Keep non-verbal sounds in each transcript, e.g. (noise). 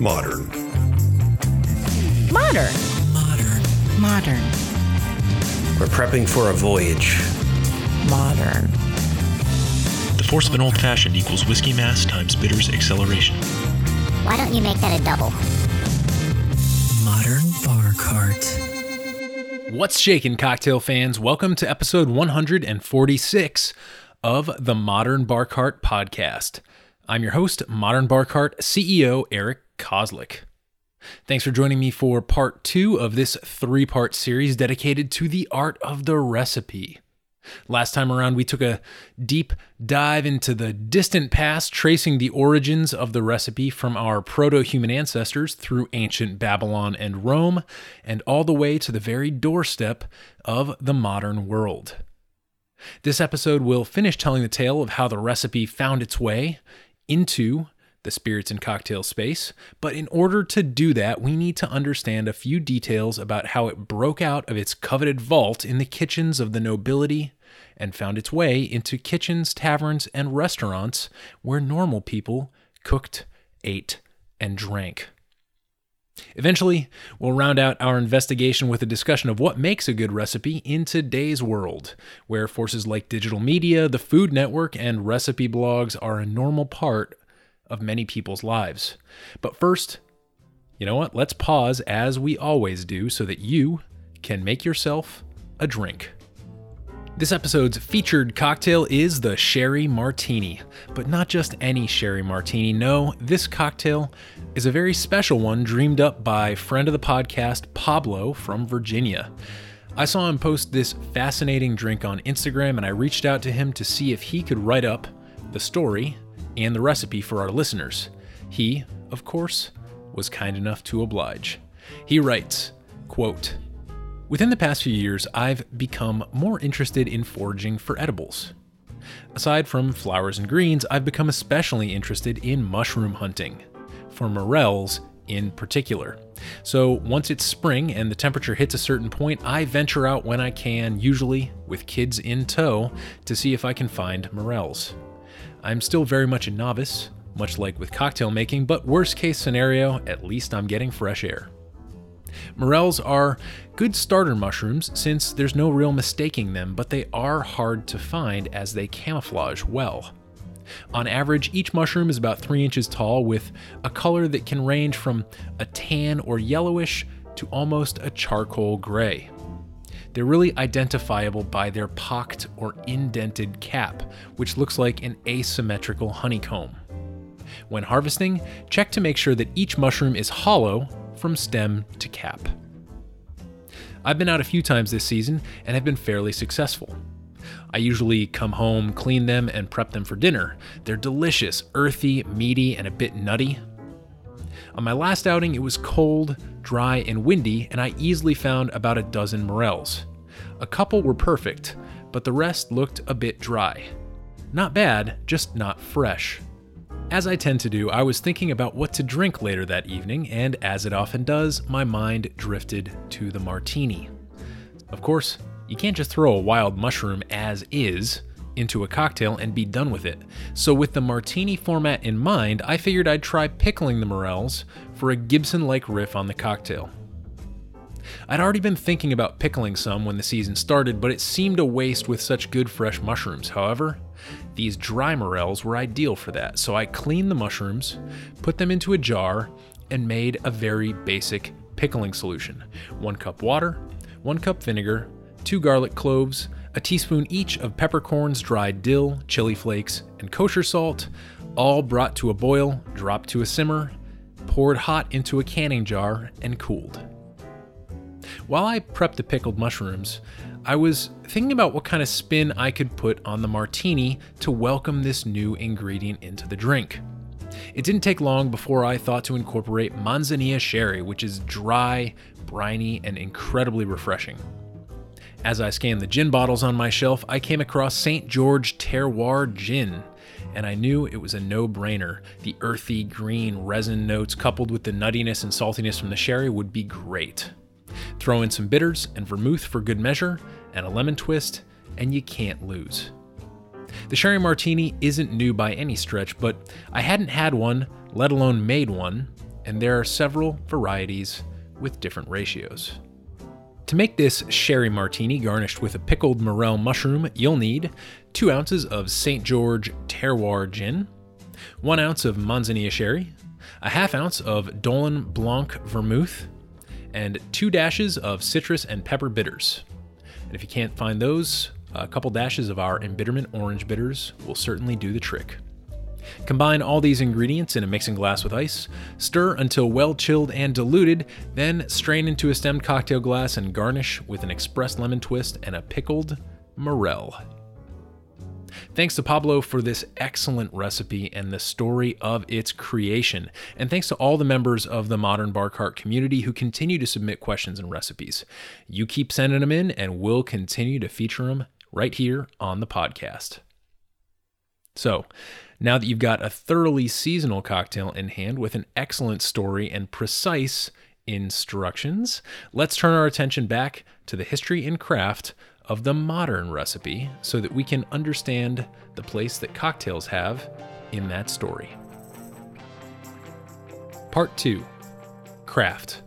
Modern. Modern. Modern. Modern. We're prepping for a voyage. Modern. The force of an old fashioned equals whiskey mass times bitters acceleration. Why don't you make that a double? Modern Bar Cart. What's shaking, cocktail fans? Welcome to episode 146 of the Modern Bar Cart podcast. I'm your host, Modern Bar Cart CEO Eric Kozlik. Thanks for joining me for part two of this three part series dedicated to the art of the recipe. Last time around, we took a deep dive into the distant past, tracing the origins of the recipe from our proto human ancestors through ancient Babylon and Rome, and all the way to the very doorstep of the modern world. This episode will finish telling the tale of how the recipe found its way into the spirits and cocktail space, but in order to do that, we need to understand a few details about how it broke out of its coveted vault in the kitchens of the nobility and found its way into kitchens, taverns, and restaurants where normal people cooked, ate, and drank. Eventually, we'll round out our investigation with a discussion of what makes a good recipe in today's world, where forces like digital media, the Food Network, and recipe blogs are a normal part of many people's lives. But first, you know what? Let's pause as we always do so that you can make yourself a drink. This episode's featured cocktail is the Sherry Martini, but not just any Sherry Martini. No, this cocktail is a very special one dreamed up by friend of the podcast, Pablo from Virginia. I saw him post this fascinating drink on Instagram and I reached out to him to see if he could write up the story and the recipe for our listeners. He, of course, was kind enough to oblige. He writes, quote, Within the past few years, I've become more interested in foraging for edibles. Aside from flowers and greens, I've become especially interested in mushroom hunting, for morels in particular. So once it's spring and the temperature hits a certain point, I venture out when I can, usually with kids in tow, to see if I can find morels. I'm still very much a novice, much like with cocktail making, but worst case scenario, at least I'm getting fresh air. Morels are good starter mushrooms since there's no real mistaking them, but they are hard to find as they camouflage well. On average, each mushroom is about 3 inches tall with a color that can range from a tan or yellowish to almost a charcoal gray. They're really identifiable by their pocked or indented cap, which looks like an asymmetrical honeycomb. When harvesting, check to make sure that each mushroom is hollow from stem to cap. I've been out a few times this season and have been fairly successful. I usually come home, clean them, and prep them for dinner. They're delicious, earthy, meaty, and a bit nutty. On my last outing, it was cold, dry, and windy, and I easily found about a dozen morels. A couple were perfect, but the rest looked a bit dry. Not bad, just not fresh. As I tend to do, I was thinking about what to drink later that evening, and as it often does, my mind drifted to the martini. Of course, you can't just throw a wild mushroom as is into a cocktail and be done with it. So, with the martini format in mind, I figured I'd try pickling the morels for a Gibson like riff on the cocktail. I'd already been thinking about pickling some when the season started, but it seemed a waste with such good fresh mushrooms. However, these dry morels were ideal for that, so I cleaned the mushrooms, put them into a jar, and made a very basic pickling solution. One cup water, one cup vinegar, two garlic cloves, a teaspoon each of peppercorns, dried dill, chili flakes, and kosher salt, all brought to a boil, dropped to a simmer, poured hot into a canning jar, and cooled. While I prepped the pickled mushrooms, I was thinking about what kind of spin I could put on the martini to welcome this new ingredient into the drink. It didn't take long before I thought to incorporate manzanilla sherry, which is dry, briny, and incredibly refreshing. As I scanned the gin bottles on my shelf, I came across St. George Terroir Gin, and I knew it was a no brainer. The earthy, green resin notes coupled with the nuttiness and saltiness from the sherry would be great. Throw in some bitters and vermouth for good measure, and a lemon twist, and you can't lose. The sherry martini isn't new by any stretch, but I hadn't had one, let alone made one, and there are several varieties with different ratios. To make this sherry martini garnished with a pickled morel mushroom, you'll need 2 ounces of St. George Terroir gin, 1 ounce of Manzanilla sherry, a half ounce of Dolin Blanc vermouth, and 2 dashes of citrus and pepper bitters. And if you can't find those, a couple dashes of our embitterment orange bitters will certainly do the trick. Combine all these ingredients in a mixing glass with ice, stir until well chilled and diluted, then strain into a stemmed cocktail glass and garnish with an expressed lemon twist and a pickled morel. Thanks to Pablo for this excellent recipe and the story of its creation. And thanks to all the members of the Modern Bar Cart community who continue to submit questions and recipes. You keep sending them in, and we'll continue to feature them right here on the podcast. So, now that you've got a thoroughly seasonal cocktail in hand with an excellent story and precise instructions, let's turn our attention back to the history and craft of the modern recipe so that we can understand the place that cocktails have in that story. Part 2 Craft.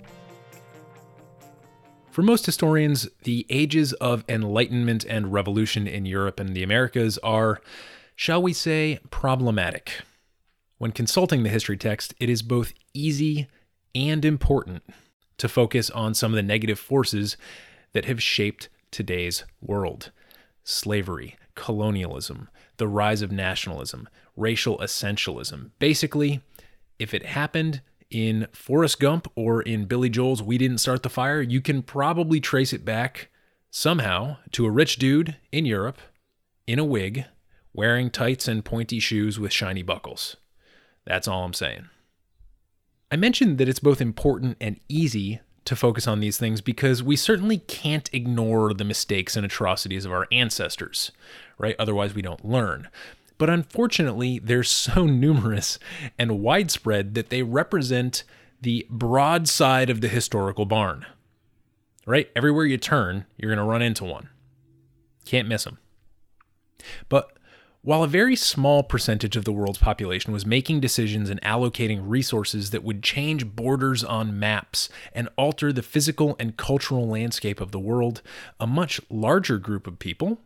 For most historians, the ages of enlightenment and revolution in Europe and the Americas are, shall we say, problematic. When consulting the history text, it is both easy and important to focus on some of the negative forces that have shaped today's world slavery, colonialism, the rise of nationalism, racial essentialism. Basically, if it happened in Forrest Gump or in Billy Joel's We Didn't Start the Fire, you can probably trace it back somehow to a rich dude in Europe in a wig wearing tights and pointy shoes with shiny buckles. That's all I'm saying. I mentioned that it's both important and easy to focus on these things because we certainly can't ignore the mistakes and atrocities of our ancestors, right? Otherwise, we don't learn. But unfortunately, they're (laughs) so numerous and widespread that they represent the broad side of the historical barn, right? Everywhere you turn, you're going to run into one. Can't miss them. But while a very small percentage of the world's population was making decisions and allocating resources that would change borders on maps and alter the physical and cultural landscape of the world, a much larger group of people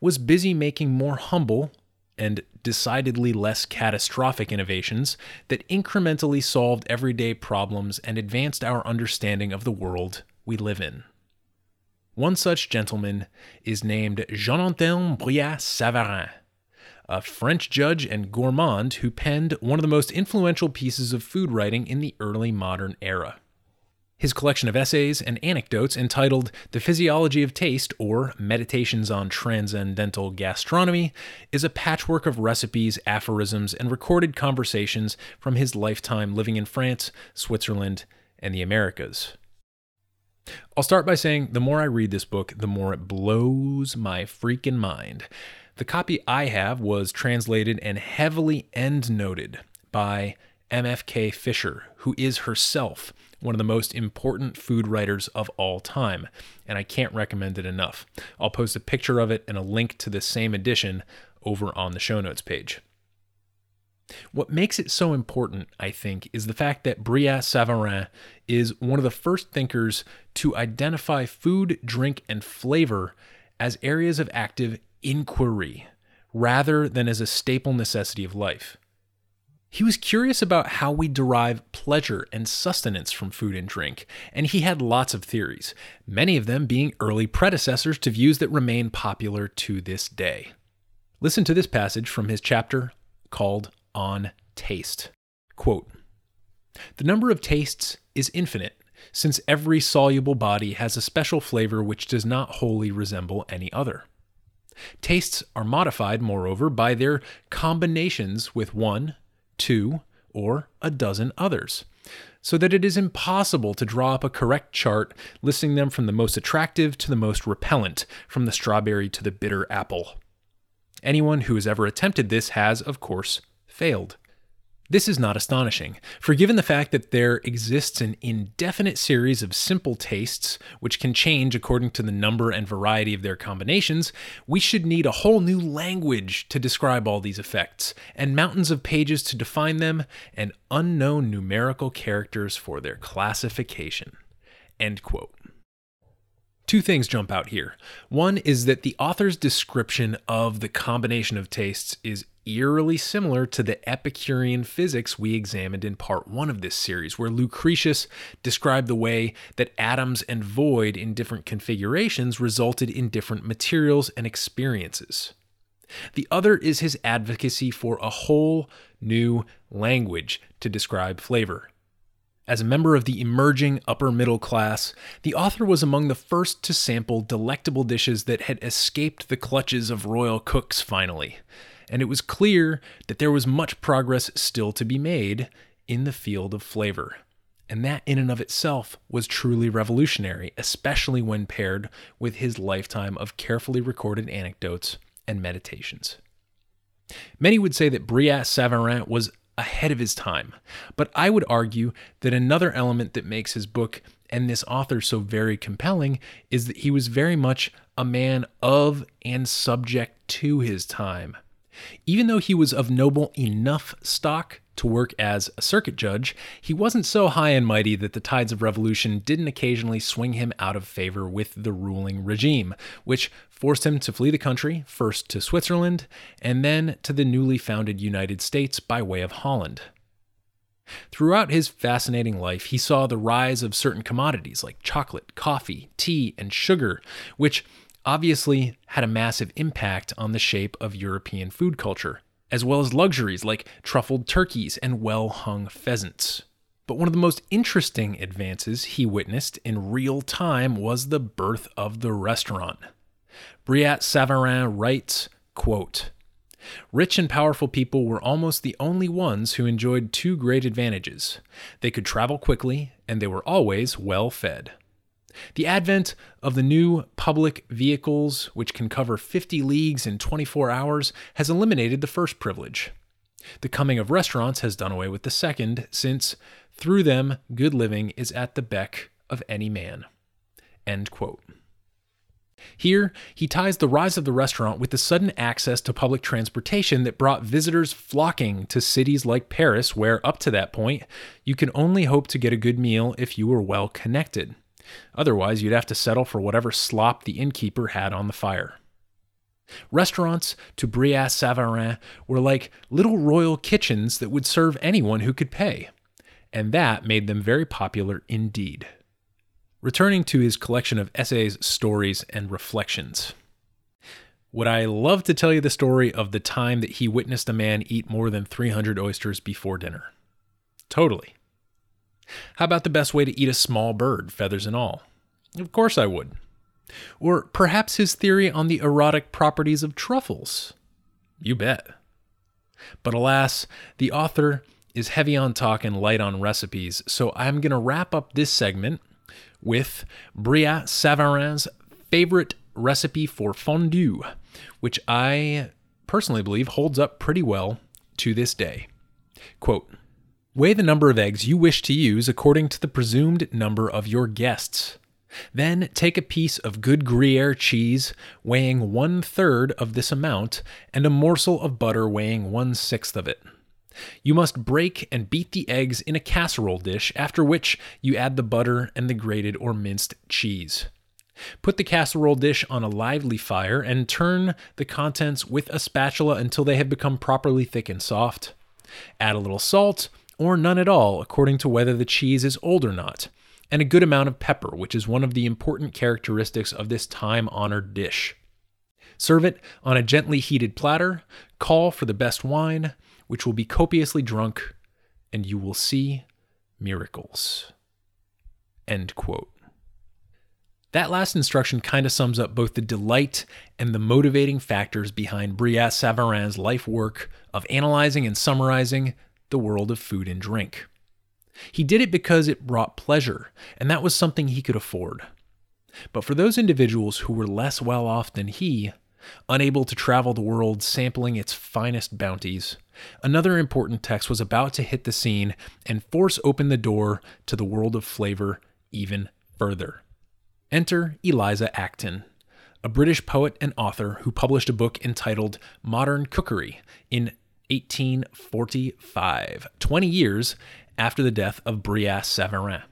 was busy making more humble and decidedly less catastrophic innovations that incrementally solved everyday problems and advanced our understanding of the world we live in. One such gentleman is named Jean Antoine Brillat Savarin a French judge and gourmand who penned one of the most influential pieces of food writing in the early modern era. His collection of essays and anecdotes entitled The Physiology of Taste or Meditations on Transcendental Gastronomy is a patchwork of recipes, aphorisms, and recorded conversations from his lifetime living in France, Switzerland, and the Americas. I'll start by saying the more I read this book, the more it blows my freaking mind. The copy I have was translated and heavily endnoted by MFK Fisher, who is herself one of the most important food writers of all time, and I can't recommend it enough. I'll post a picture of it and a link to the same edition over on the show notes page. What makes it so important, I think, is the fact that Brillat Savarin is one of the first thinkers to identify food, drink, and flavor as areas of active inquiry rather than as a staple necessity of life. He was curious about how we derive pleasure and sustenance from food and drink, and he had lots of theories, many of them being early predecessors to views that remain popular to this day. Listen to this passage from his chapter called On Taste. Quote The number of tastes is infinite, since every soluble body has a special flavor which does not wholly resemble any other. Tastes are modified, moreover, by their combinations with one, two, or a dozen others, so that it is impossible to draw up a correct chart listing them from the most attractive to the most repellent, from the strawberry to the bitter apple. Anyone who has ever attempted this has, of course, failed. This is not astonishing, for given the fact that there exists an indefinite series of simple tastes, which can change according to the number and variety of their combinations, we should need a whole new language to describe all these effects, and mountains of pages to define them, and unknown numerical characters for their classification. End quote. Two things jump out here. One is that the author's description of the combination of tastes is eerily similar to the Epicurean physics we examined in part one of this series, where Lucretius described the way that atoms and void in different configurations resulted in different materials and experiences. The other is his advocacy for a whole new language to describe flavor. As a member of the emerging upper middle class, the author was among the first to sample delectable dishes that had escaped the clutches of royal cooks finally, and it was clear that there was much progress still to be made in the field of flavor. And that, in and of itself, was truly revolutionary, especially when paired with his lifetime of carefully recorded anecdotes and meditations. Many would say that Brillat Savarin was ahead of his time. But I would argue that another element that makes his book and this author so very compelling is that he was very much a man of and subject to his time. Even though he was of noble enough stock to work as a circuit judge, he wasn't so high and mighty that the tides of revolution didn't occasionally swing him out of favor with the ruling regime, which forced him to flee the country, first to Switzerland, and then to the newly founded United States by way of Holland. Throughout his fascinating life, he saw the rise of certain commodities like chocolate, coffee, tea, and sugar, which obviously had a massive impact on the shape of European food culture, as well as luxuries like truffled turkeys and well hung pheasants. But one of the most interesting advances he witnessed in real time was the birth of the restaurant. Brillat Savarin writes, quote, Rich and powerful people were almost the only ones who enjoyed two great advantages. They could travel quickly, and they were always well fed. The advent of the new public vehicles, which can cover 50 leagues in 24 hours, has eliminated the first privilege. The coming of restaurants has done away with the second, since through them good living is at the beck of any man. End quote. Here, he ties the rise of the restaurant with the sudden access to public transportation that brought visitors flocking to cities like Paris, where, up to that point, you can only hope to get a good meal if you were well connected. Otherwise, you'd have to settle for whatever slop the innkeeper had on the fire. Restaurants to Brillat Savarin were like little royal kitchens that would serve anyone who could pay, and that made them very popular indeed. Returning to his collection of essays, stories, and reflections. Would I love to tell you the story of the time that he witnessed a man eat more than 300 oysters before dinner? Totally. How about the best way to eat a small bird, feathers and all? Of course I would. Or perhaps his theory on the erotic properties of truffles? You bet. But alas, the author is heavy on talk and light on recipes, so I'm going to wrap up this segment with Brillat Savarin's favorite recipe for fondue, which I personally believe holds up pretty well to this day. Quote, Weigh the number of eggs you wish to use according to the presumed number of your guests. Then take a piece of good Gruyere cheese weighing one third of this amount and a morsel of butter weighing one sixth of it. You must break and beat the eggs in a casserole dish, after which you add the butter and the grated or minced cheese. Put the casserole dish on a lively fire and turn the contents with a spatula until they have become properly thick and soft. Add a little salt, or none at all, according to whether the cheese is old or not, and a good amount of pepper, which is one of the important characteristics of this time honored dish. Serve it on a gently heated platter, call for the best wine, which will be copiously drunk, and you will see miracles. End quote. That last instruction kind of sums up both the delight and the motivating factors behind Brillat Savarin's life work of analyzing and summarizing the world of food and drink. He did it because it brought pleasure, and that was something he could afford. But for those individuals who were less well off than he, Unable to travel the world sampling its finest bounties, another important text was about to hit the scene and force open the door to the world of flavor even further. Enter Eliza Acton, a British poet and author who published a book entitled Modern Cookery in 1845, 20 years after the death of Brillat Savarin.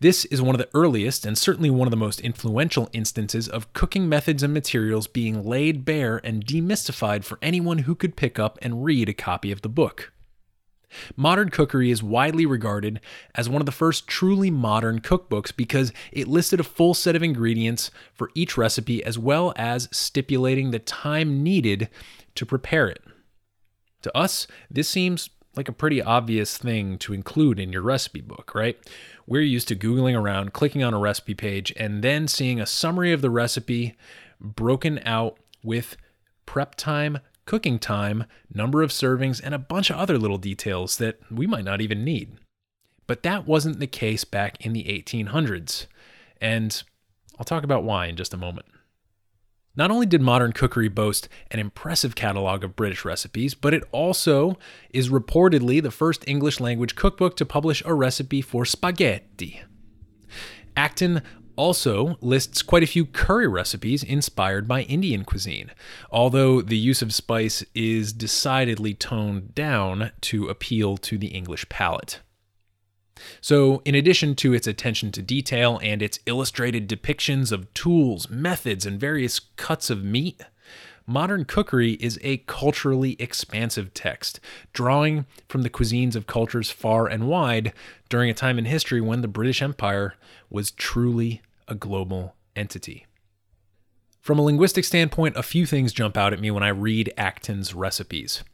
This is one of the earliest and certainly one of the most influential instances of cooking methods and materials being laid bare and demystified for anyone who could pick up and read a copy of the book. Modern Cookery is widely regarded as one of the first truly modern cookbooks because it listed a full set of ingredients for each recipe as well as stipulating the time needed to prepare it. To us, this seems like a pretty obvious thing to include in your recipe book, right? We're used to Googling around, clicking on a recipe page, and then seeing a summary of the recipe broken out with prep time, cooking time, number of servings, and a bunch of other little details that we might not even need. But that wasn't the case back in the 1800s, and I'll talk about why in just a moment. Not only did modern cookery boast an impressive catalog of British recipes, but it also is reportedly the first English language cookbook to publish a recipe for spaghetti. Acton also lists quite a few curry recipes inspired by Indian cuisine, although the use of spice is decidedly toned down to appeal to the English palate. So, in addition to its attention to detail and its illustrated depictions of tools, methods, and various cuts of meat, Modern Cookery is a culturally expansive text, drawing from the cuisines of cultures far and wide during a time in history when the British Empire was truly a global entity. From a linguistic standpoint, a few things jump out at me when I read Acton's recipes.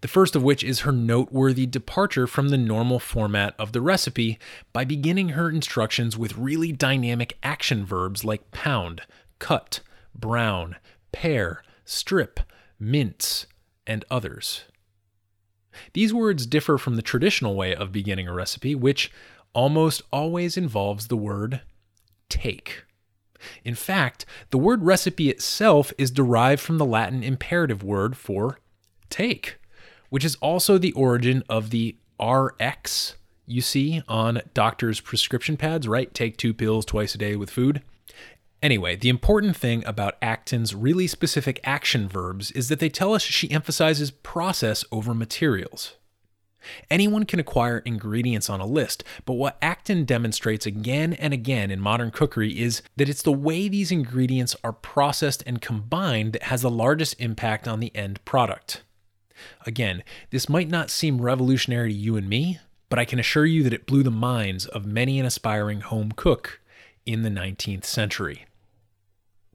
The first of which is her noteworthy departure from the normal format of the recipe by beginning her instructions with really dynamic action verbs like pound, cut, brown, pare, strip, mince, and others. These words differ from the traditional way of beginning a recipe, which almost always involves the word take. In fact, the word recipe itself is derived from the Latin imperative word for take, which is also the origin of the RX you see on doctors' prescription pads, right? Take two pills twice a day with food. Anyway, the important thing about Acton's really specific action verbs is that they tell us she emphasizes process over materials. Anyone can acquire ingredients on a list, but what Acton demonstrates again and again in modern cookery is that it's the way these ingredients are processed and combined that has the largest impact on the end product. Again, this might not seem revolutionary to you and me, but I can assure you that it blew the minds of many an aspiring home cook in the 19th century.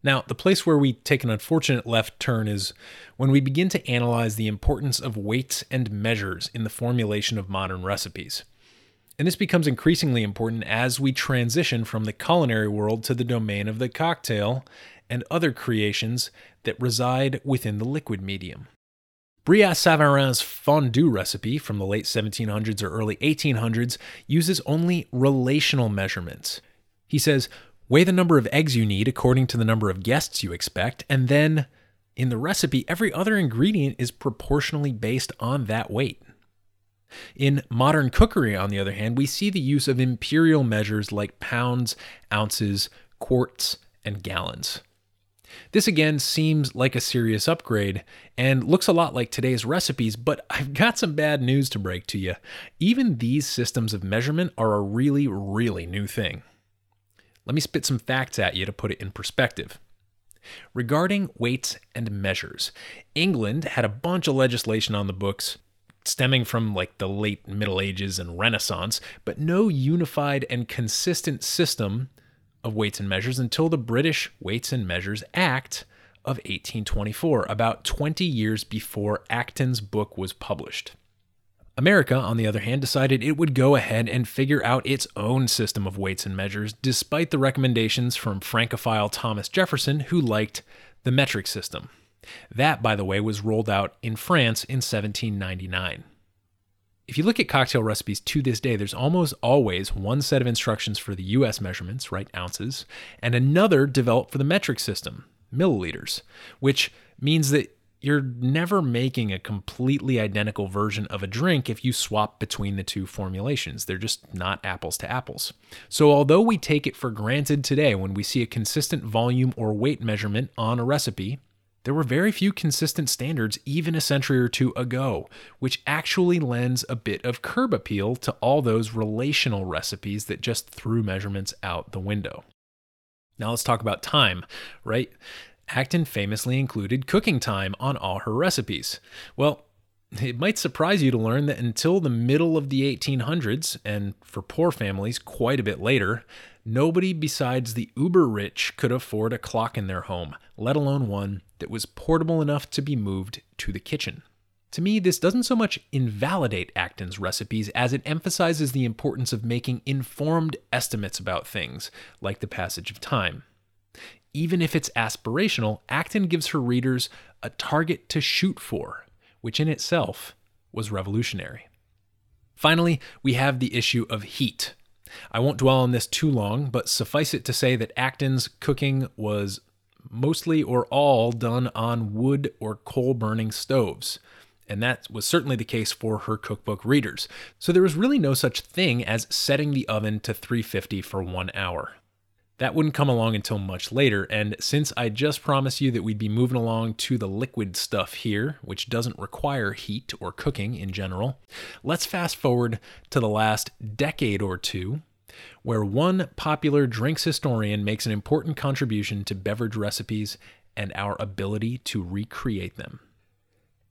Now, the place where we take an unfortunate left turn is when we begin to analyze the importance of weights and measures in the formulation of modern recipes. And this becomes increasingly important as we transition from the culinary world to the domain of the cocktail and other creations that reside within the liquid medium. Brillat Savarin's fondue recipe from the late 1700s or early 1800s uses only relational measurements. He says, weigh the number of eggs you need according to the number of guests you expect, and then in the recipe, every other ingredient is proportionally based on that weight. In modern cookery, on the other hand, we see the use of imperial measures like pounds, ounces, quarts, and gallons. This again seems like a serious upgrade and looks a lot like today's recipes, but (laughs) I've got some bad news to break to you. Even these systems of measurement are a really, really new thing. Let me spit some facts at you to put it in perspective. Regarding weights and measures, England had a bunch of legislation on the books stemming from like the late Middle Ages and Renaissance, but no unified and consistent system of weights and measures until the British Weights and Measures Act of 1824, about 20 years before Acton's book was published. America, on the other hand, decided it would go ahead and figure out its own system of weights and measures, despite the recommendations from Francophile Thomas Jefferson, who liked the metric system. That, by the way, was rolled out in France in 1799. If you look at cocktail recipes to this day, there's almost always one set of instructions for the US measurements, right, ounces, and another developed for the metric system, milliliters, which means that you're never making a completely identical version of a drink if you swap between the two formulations. They're just not apples to apples. So, although we take it for granted today when we see a consistent volume or weight measurement on a recipe, there were very few consistent standards even a century or two ago, which actually lends a bit of curb appeal to all those relational recipes that just threw measurements out the window. Now let's talk about time, right? Acton famously included cooking time on all her recipes. Well, it might surprise you to learn that until the middle of the 1800s, and for poor families, quite a bit later, nobody besides the uber rich could afford a clock in their home, let alone one that was portable enough to be moved to the kitchen. To me, this doesn't so much invalidate Acton's recipes as it emphasizes the importance of making informed estimates about things, like the passage of time. Even if it's aspirational, Acton gives her readers a target to shoot for, which in itself was revolutionary. Finally, we have the issue of heat. I won't dwell on this too long, but suffice it to say that Acton's cooking was mostly or all done on wood or coal burning stoves. And that was certainly the case for her cookbook readers. So there was really no such thing as setting the oven to 350 for one hour. That wouldn't come along until much later, and since I just promised you that we'd be moving along to the liquid stuff here, which doesn't require heat or cooking in general, let's fast forward to the last decade or two, where one popular drinks historian makes an important contribution to beverage recipes and our ability to recreate them.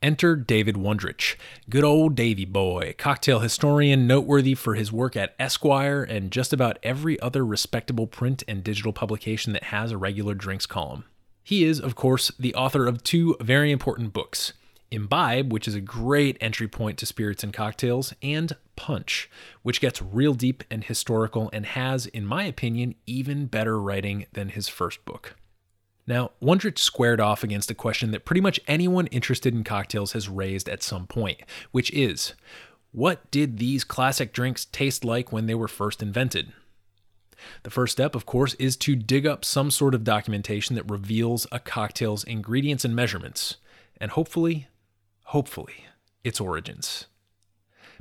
Enter David Wondrich, good old Davy boy, cocktail historian noteworthy for his work at Esquire and just about every other respectable print and digital publication that has a regular drinks column. He is, of course, the author of two very important books Imbibe, which is a great entry point to spirits and cocktails, and Punch, which gets real deep and historical and has, in my opinion, even better writing than his first book. Now, Wondrich squared off against a question that pretty much anyone interested in cocktails has raised at some point, which is what did these classic drinks taste like when they were first invented? The first step, of course, is to dig up some sort of documentation that reveals a cocktail's ingredients and measurements, and hopefully, hopefully, its origins.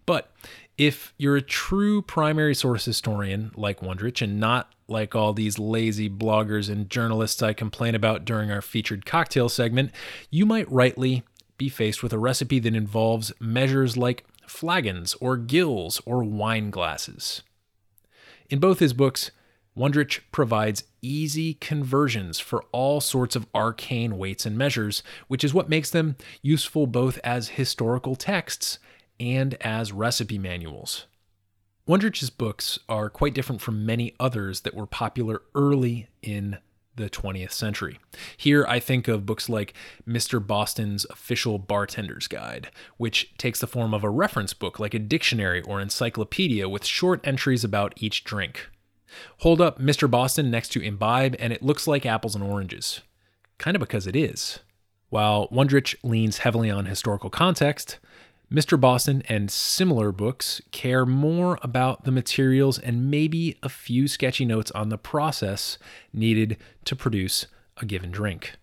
But if you're a true primary source historian like Wondrich and not like all these lazy bloggers and journalists I complain about during our featured cocktail segment, you might rightly be faced with a recipe that involves measures like flagons or gills or wine glasses. In both his books, Wondrich provides easy conversions for all sorts of arcane weights and measures, which is what makes them useful both as historical texts and as recipe manuals. Wondrich's books are quite different from many others that were popular early in the 20th century. Here I think of books like Mr. Boston's Official Bartender's Guide, which takes the form of a reference book like a dictionary or encyclopedia with short entries about each drink. Hold up Mr. Boston next to Imbibe, and it looks like apples and oranges. Kind of because it is. While Wondrich leans heavily on historical context, Mr. Boston and similar books care more about the materials and maybe a few sketchy notes on the process needed to produce a given drink.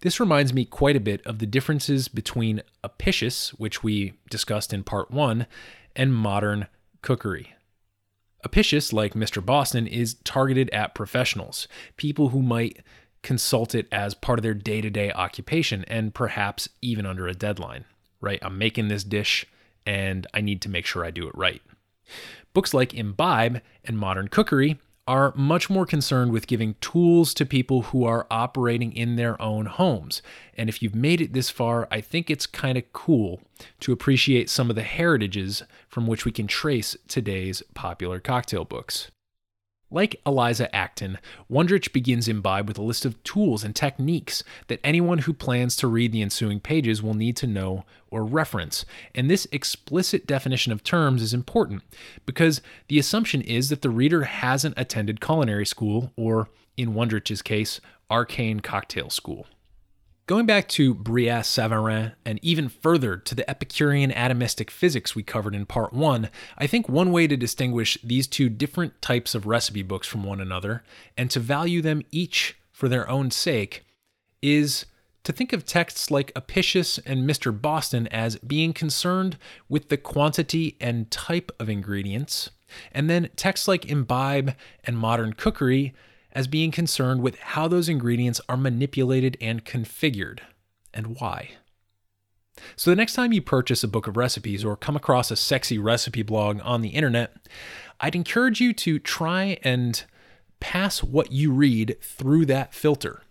This reminds me quite a bit of the differences between apicius, which we discussed in part one, and modern cookery. Apicius, like Mr. Boston, is targeted at professionals, people who might consult it as part of their day to day occupation and perhaps even under a deadline right? I'm making this dish and I need to make sure I do it right. Books like Imbibe and Modern Cookery are much more concerned with giving tools to people who are operating in their own homes. And if you've made it this far, I think it's kind of cool to appreciate some of the heritages from which we can trace today's popular cocktail books. Like Eliza Acton, Wondrich begins Imbibe with a list of tools and techniques that anyone who plans to read the ensuing pages will need to know or reference. And this explicit definition of terms is important because the assumption is that the reader hasn't attended culinary school or, in Wondrich's case, arcane cocktail school. Going back to Brillat Savarin and even further to the Epicurean atomistic physics we covered in part one, I think one way to distinguish these two different types of recipe books from one another and to value them each for their own sake is to think of texts like Apicius and Mr. Boston as being concerned with the quantity and type of ingredients, and then texts like Imbibe and Modern Cookery as being concerned with how those ingredients are manipulated and configured, and why. So, the next time you purchase a book of recipes or come across a sexy recipe blog on the internet, I'd encourage you to try and pass what you read through that filter.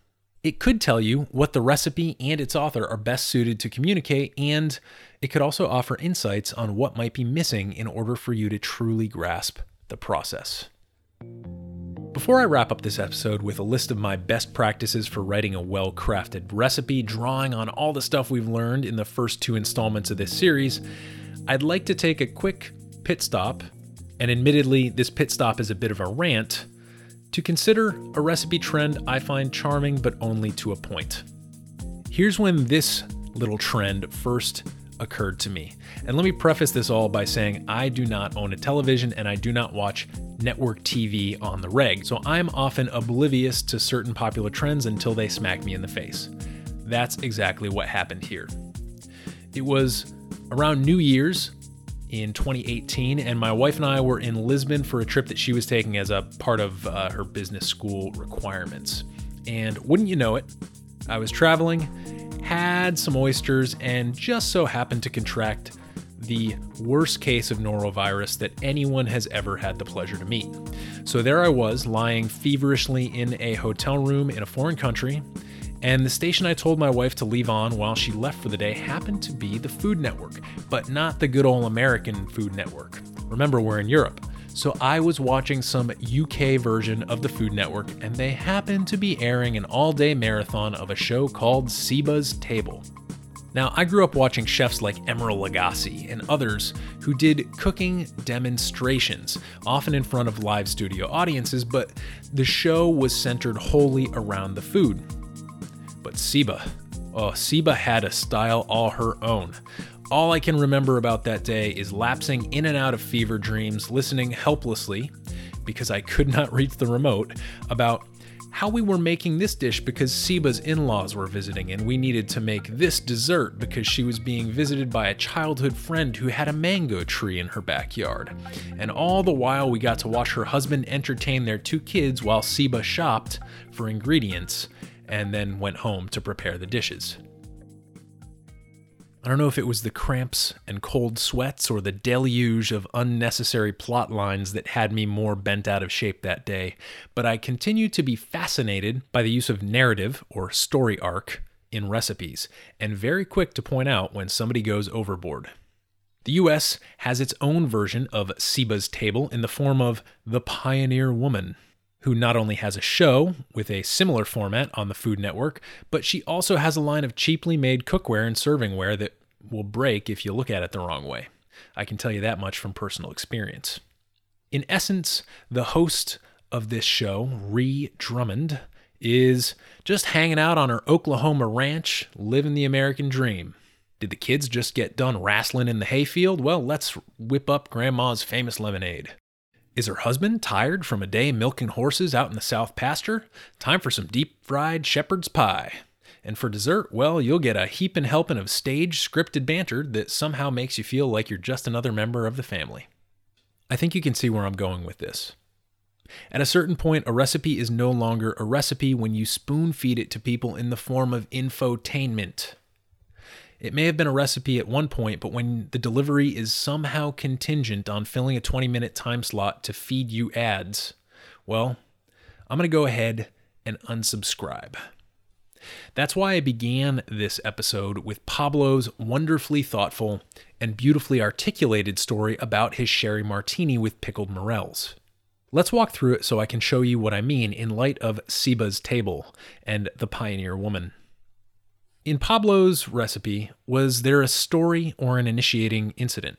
It could tell you what the recipe and its author are best suited to communicate, and it could also offer insights on what might be missing in order for you to truly grasp the process. Before I wrap up this episode with a list of my best practices for writing a well crafted recipe, drawing on all the stuff we've learned in the first two installments of this series, I'd like to take a quick pit stop. And admittedly, this pit stop is a bit of a rant to consider a recipe trend I find charming, but only to a point. Here's when this little trend first occurred to me. And let me preface this all by saying I do not own a television and I do not watch network TV on the reg, so I'm often oblivious to certain popular trends until they smack me in the face. That's exactly what happened here. It was around New Year's in 2018, and my wife and I were in Lisbon for a trip that she was taking as a part of uh, her business school requirements. And wouldn't you know it, I was traveling, had some oysters, and just so happened to contract the worst case of norovirus that anyone has ever had the pleasure to meet. So there I was, lying feverishly in a hotel room in a foreign country, and the station I told my wife to leave on while she left for the day happened to be the Food Network, but not the good old American Food Network. Remember, we're in Europe. So I was watching some UK version of the Food Network, and they happened to be airing an all day marathon of a show called Siba's Table. Now, I grew up watching chefs like Emeril Lagasse and others who did cooking demonstrations, often in front of live studio audiences, but the show was centered wholly around the food. But Siba, oh, Siba had a style all her own. All I can remember about that day is lapsing in and out of fever dreams, listening helplessly, because I could not reach the remote, about how we were making this dish because Siba's in laws were visiting and we needed to make this dessert because she was being visited by a childhood friend who had a mango tree in her backyard. And all the while, we got to watch her husband entertain their two kids while Siba shopped for ingredients and then went home to prepare the dishes. I don't know if it was the cramps and cold sweats or the deluge of unnecessary plot lines that had me more bent out of shape that day, but I continue to be fascinated by the use of narrative or story arc in recipes, and very quick to point out when somebody goes overboard. The US has its own version of Siba's Table in the form of The Pioneer Woman, who not only has a show with a similar format on the Food Network, but she also has a line of cheaply made cookware and servingware that will break if you look at it the wrong way. I can tell you that much from personal experience. In essence, the host of this show, Ree Drummond, is just hanging out on her Oklahoma ranch, living the American dream. Did the kids just get done wrestling in the hayfield? Well, let's whip up Grandma's famous lemonade. Is her husband tired from a day milking horses out in the south pasture? Time for some deep fried shepherd's pie. And for dessert, well, you'll get a heaping helping of stage scripted banter that somehow makes you feel like you're just another member of the family. I think you can see where I'm going with this. At a certain point, a recipe is no longer a recipe when you spoon feed it to people in the form of infotainment. It may have been a recipe at one point, but when the delivery is somehow contingent on filling a 20 minute time slot to feed you ads, well, I'm going to go ahead and unsubscribe. That's why I began this episode with Pablo's wonderfully thoughtful and beautifully articulated story about his sherry martini with pickled morels. Let's walk through it so I can show you what I mean in light of Siba's table and the pioneer woman. In Pablo's recipe, was there a story or an initiating incident?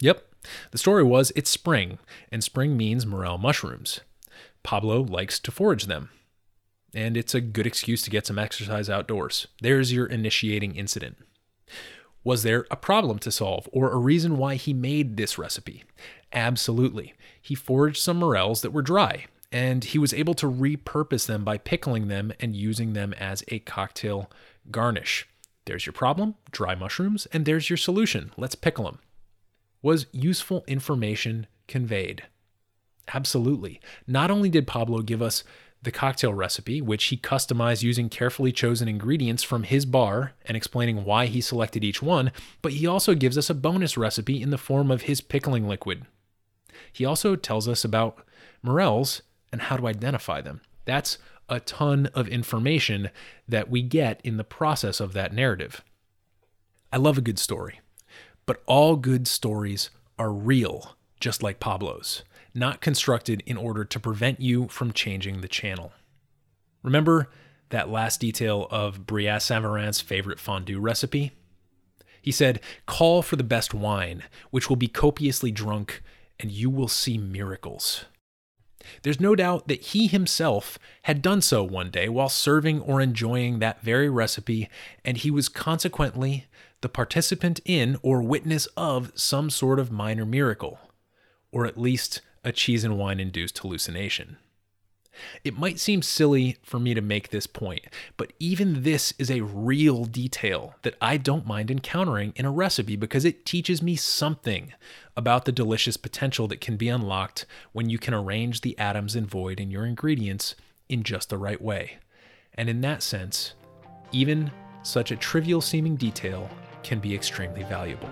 Yep. The story was it's spring, and spring means morel mushrooms. Pablo likes to forage them, and it's a good excuse to get some exercise outdoors. There's your initiating incident. Was there a problem to solve or a reason why he made this recipe? Absolutely. He foraged some morels that were dry, and he was able to repurpose them by pickling them and using them as a cocktail garnish. There's your problem, dry mushrooms, and there's your solution. Let's pickle them. Was useful information conveyed? Absolutely. Not only did Pablo give us the cocktail recipe, which he customized using carefully chosen ingredients from his bar and explaining why he selected each one, but he also gives us a bonus recipe in the form of his pickling liquid. He also tells us about morels and how to identify them. That's a ton of information that we get in the process of that narrative. I love a good story, but all good stories are real, just like Pablo's not constructed in order to prevent you from changing the channel. Remember that last detail of Brillat Savarin's favorite fondue recipe? He said, Call for the best wine, which will be copiously drunk, and you will see miracles. There's no doubt that he himself had done so one day while serving or enjoying that very recipe, and he was consequently the participant in or witness of some sort of minor miracle, or at least a cheese and wine induced hallucination. It might seem silly for me to make this point, but even this is a real detail that I don't mind encountering in a recipe because it teaches me something about the delicious potential that can be unlocked when you can arrange the atoms and void in your ingredients in just the right way. And in that sense, even such a trivial seeming detail can be extremely valuable.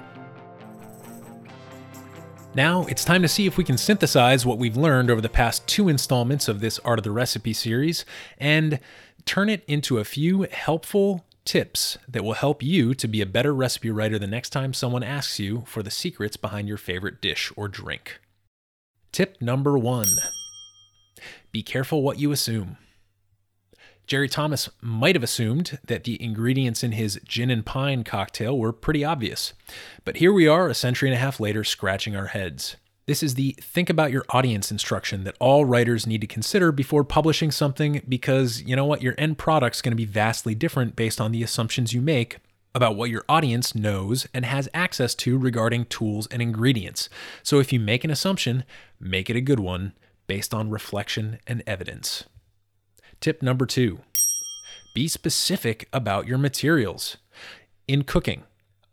Now, it's time to see if we can synthesize what we've learned over the past two installments of this Art of the Recipe series and turn it into a few helpful tips that will help you to be a better recipe writer the next time someone asks you for the secrets behind your favorite dish or drink. Tip number one Be careful what you assume. Jerry Thomas might have assumed that the ingredients in his gin and pine cocktail were pretty obvious. But here we are, a century and a half later, scratching our heads. This is the think about your audience instruction that all writers need to consider before publishing something because you know what? Your end product's going to be vastly different based on the assumptions you make about what your audience knows and has access to regarding tools and ingredients. So if you make an assumption, make it a good one based on reflection and evidence. Tip number two be specific about your materials. In cooking,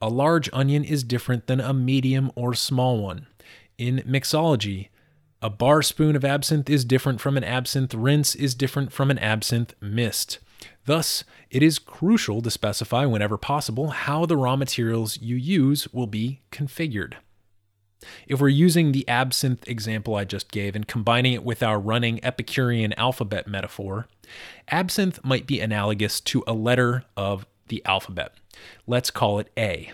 a large onion is different than a medium or small one. In mixology, a bar spoon of absinthe is different from an absinthe rinse is different from an absinthe mist. Thus, it is crucial to specify whenever possible how the raw materials you use will be configured. If we're using the absinthe example I just gave and combining it with our running Epicurean alphabet metaphor, absinthe might be analogous to a letter of the alphabet. Let's call it A.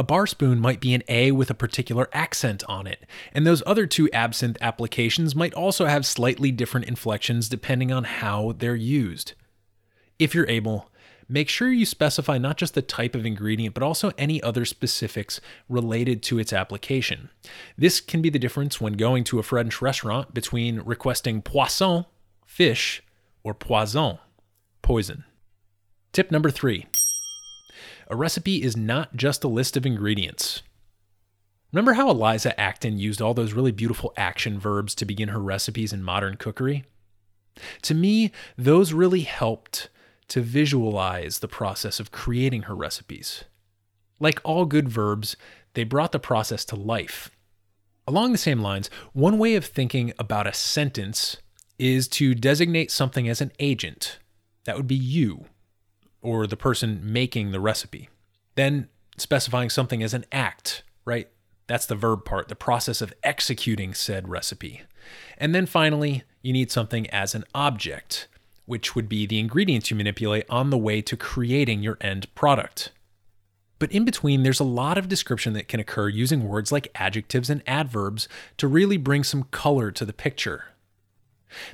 A bar spoon might be an A with a particular accent on it, and those other two absinthe applications might also have slightly different inflections depending on how they're used. If you're able, make sure you specify not just the type of ingredient, but also any other specifics related to its application. This can be the difference when going to a French restaurant between requesting poisson, fish, or poison, poison. Tip number three a recipe is not just a list of ingredients. Remember how Eliza Acton used all those really beautiful action verbs to begin her recipes in modern cookery? To me, those really helped to visualize the process of creating her recipes. Like all good verbs, they brought the process to life. Along the same lines, one way of thinking about a sentence is to designate something as an agent. That would be you, or the person making the recipe. Then specifying something as an act, right? That's the verb part, the process of executing said recipe. And then finally, you need something as an object which would be the ingredients you manipulate on the way to creating your end product. But in between, there's a lot of description that can occur using words like adjectives and adverbs to really bring some color to the picture.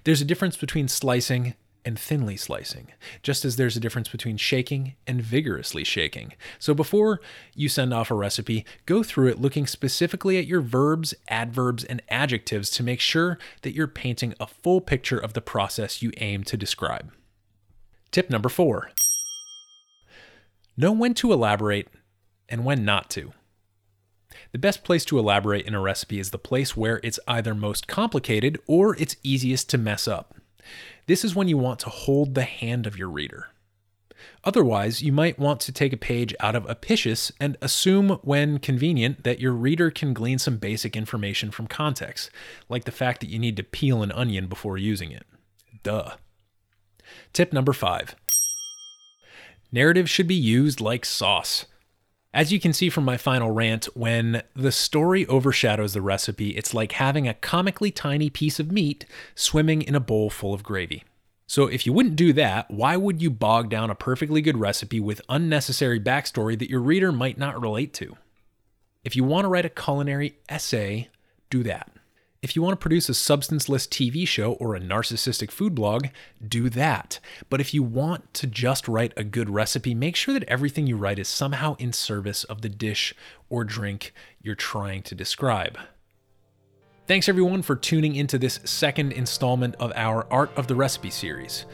There's a difference between slicing and thinly slicing, just as there's a difference between shaking and vigorously shaking. So before you send off a recipe, go through it looking specifically at your verbs, adverbs, and adjectives to make sure that you're painting a full picture of the process you aim to describe. Tip number four know when to elaborate and when not to. The best place to elaborate in a recipe is the place where it's either most complicated or it's easiest to mess up. This is when you want to hold the hand of your reader. Otherwise, you might want to take a page out of Apicius and assume, when convenient, that your reader can glean some basic information from context, like the fact that you need to peel an onion before using it. Duh. Tip number five Narrative should be used like sauce. As you can see from my final rant, when the story overshadows the recipe, it's like having a comically tiny piece of meat swimming in a bowl full of gravy. So, if you wouldn't do that, why would you bog down a perfectly good recipe with unnecessary backstory that your reader might not relate to? If you want to write a culinary essay, do that. If you want to produce a substanceless TV show or a narcissistic food blog, do that. But if you want to just write a good recipe, make sure that everything you write is somehow in service of the dish or drink you're trying to describe. Thanks everyone for tuning into this second installment of our Art of the Recipe series.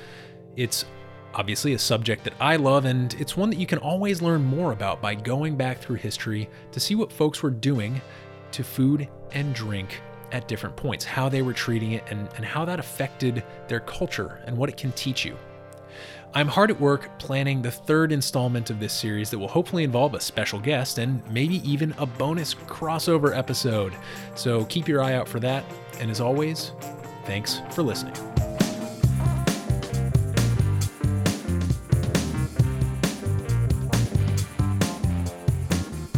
It's obviously a subject that I love, and it's one that you can always learn more about by going back through history to see what folks were doing to food and drink at different points, how they were treating it, and, and how that affected their culture and what it can teach you. I'm hard at work planning the third installment of this series that will hopefully involve a special guest and maybe even a bonus crossover episode. So keep your eye out for that. And as always, thanks for listening.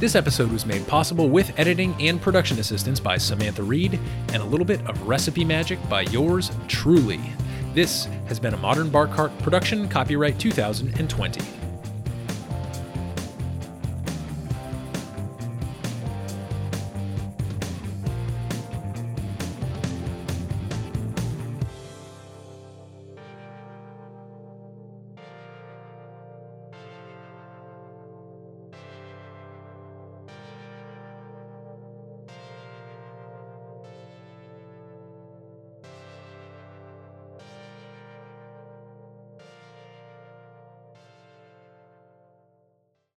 This episode was made possible with editing and production assistance by Samantha Reed and a little bit of recipe magic by yours truly. This has been a Modern Bar Cart production, copyright 2020.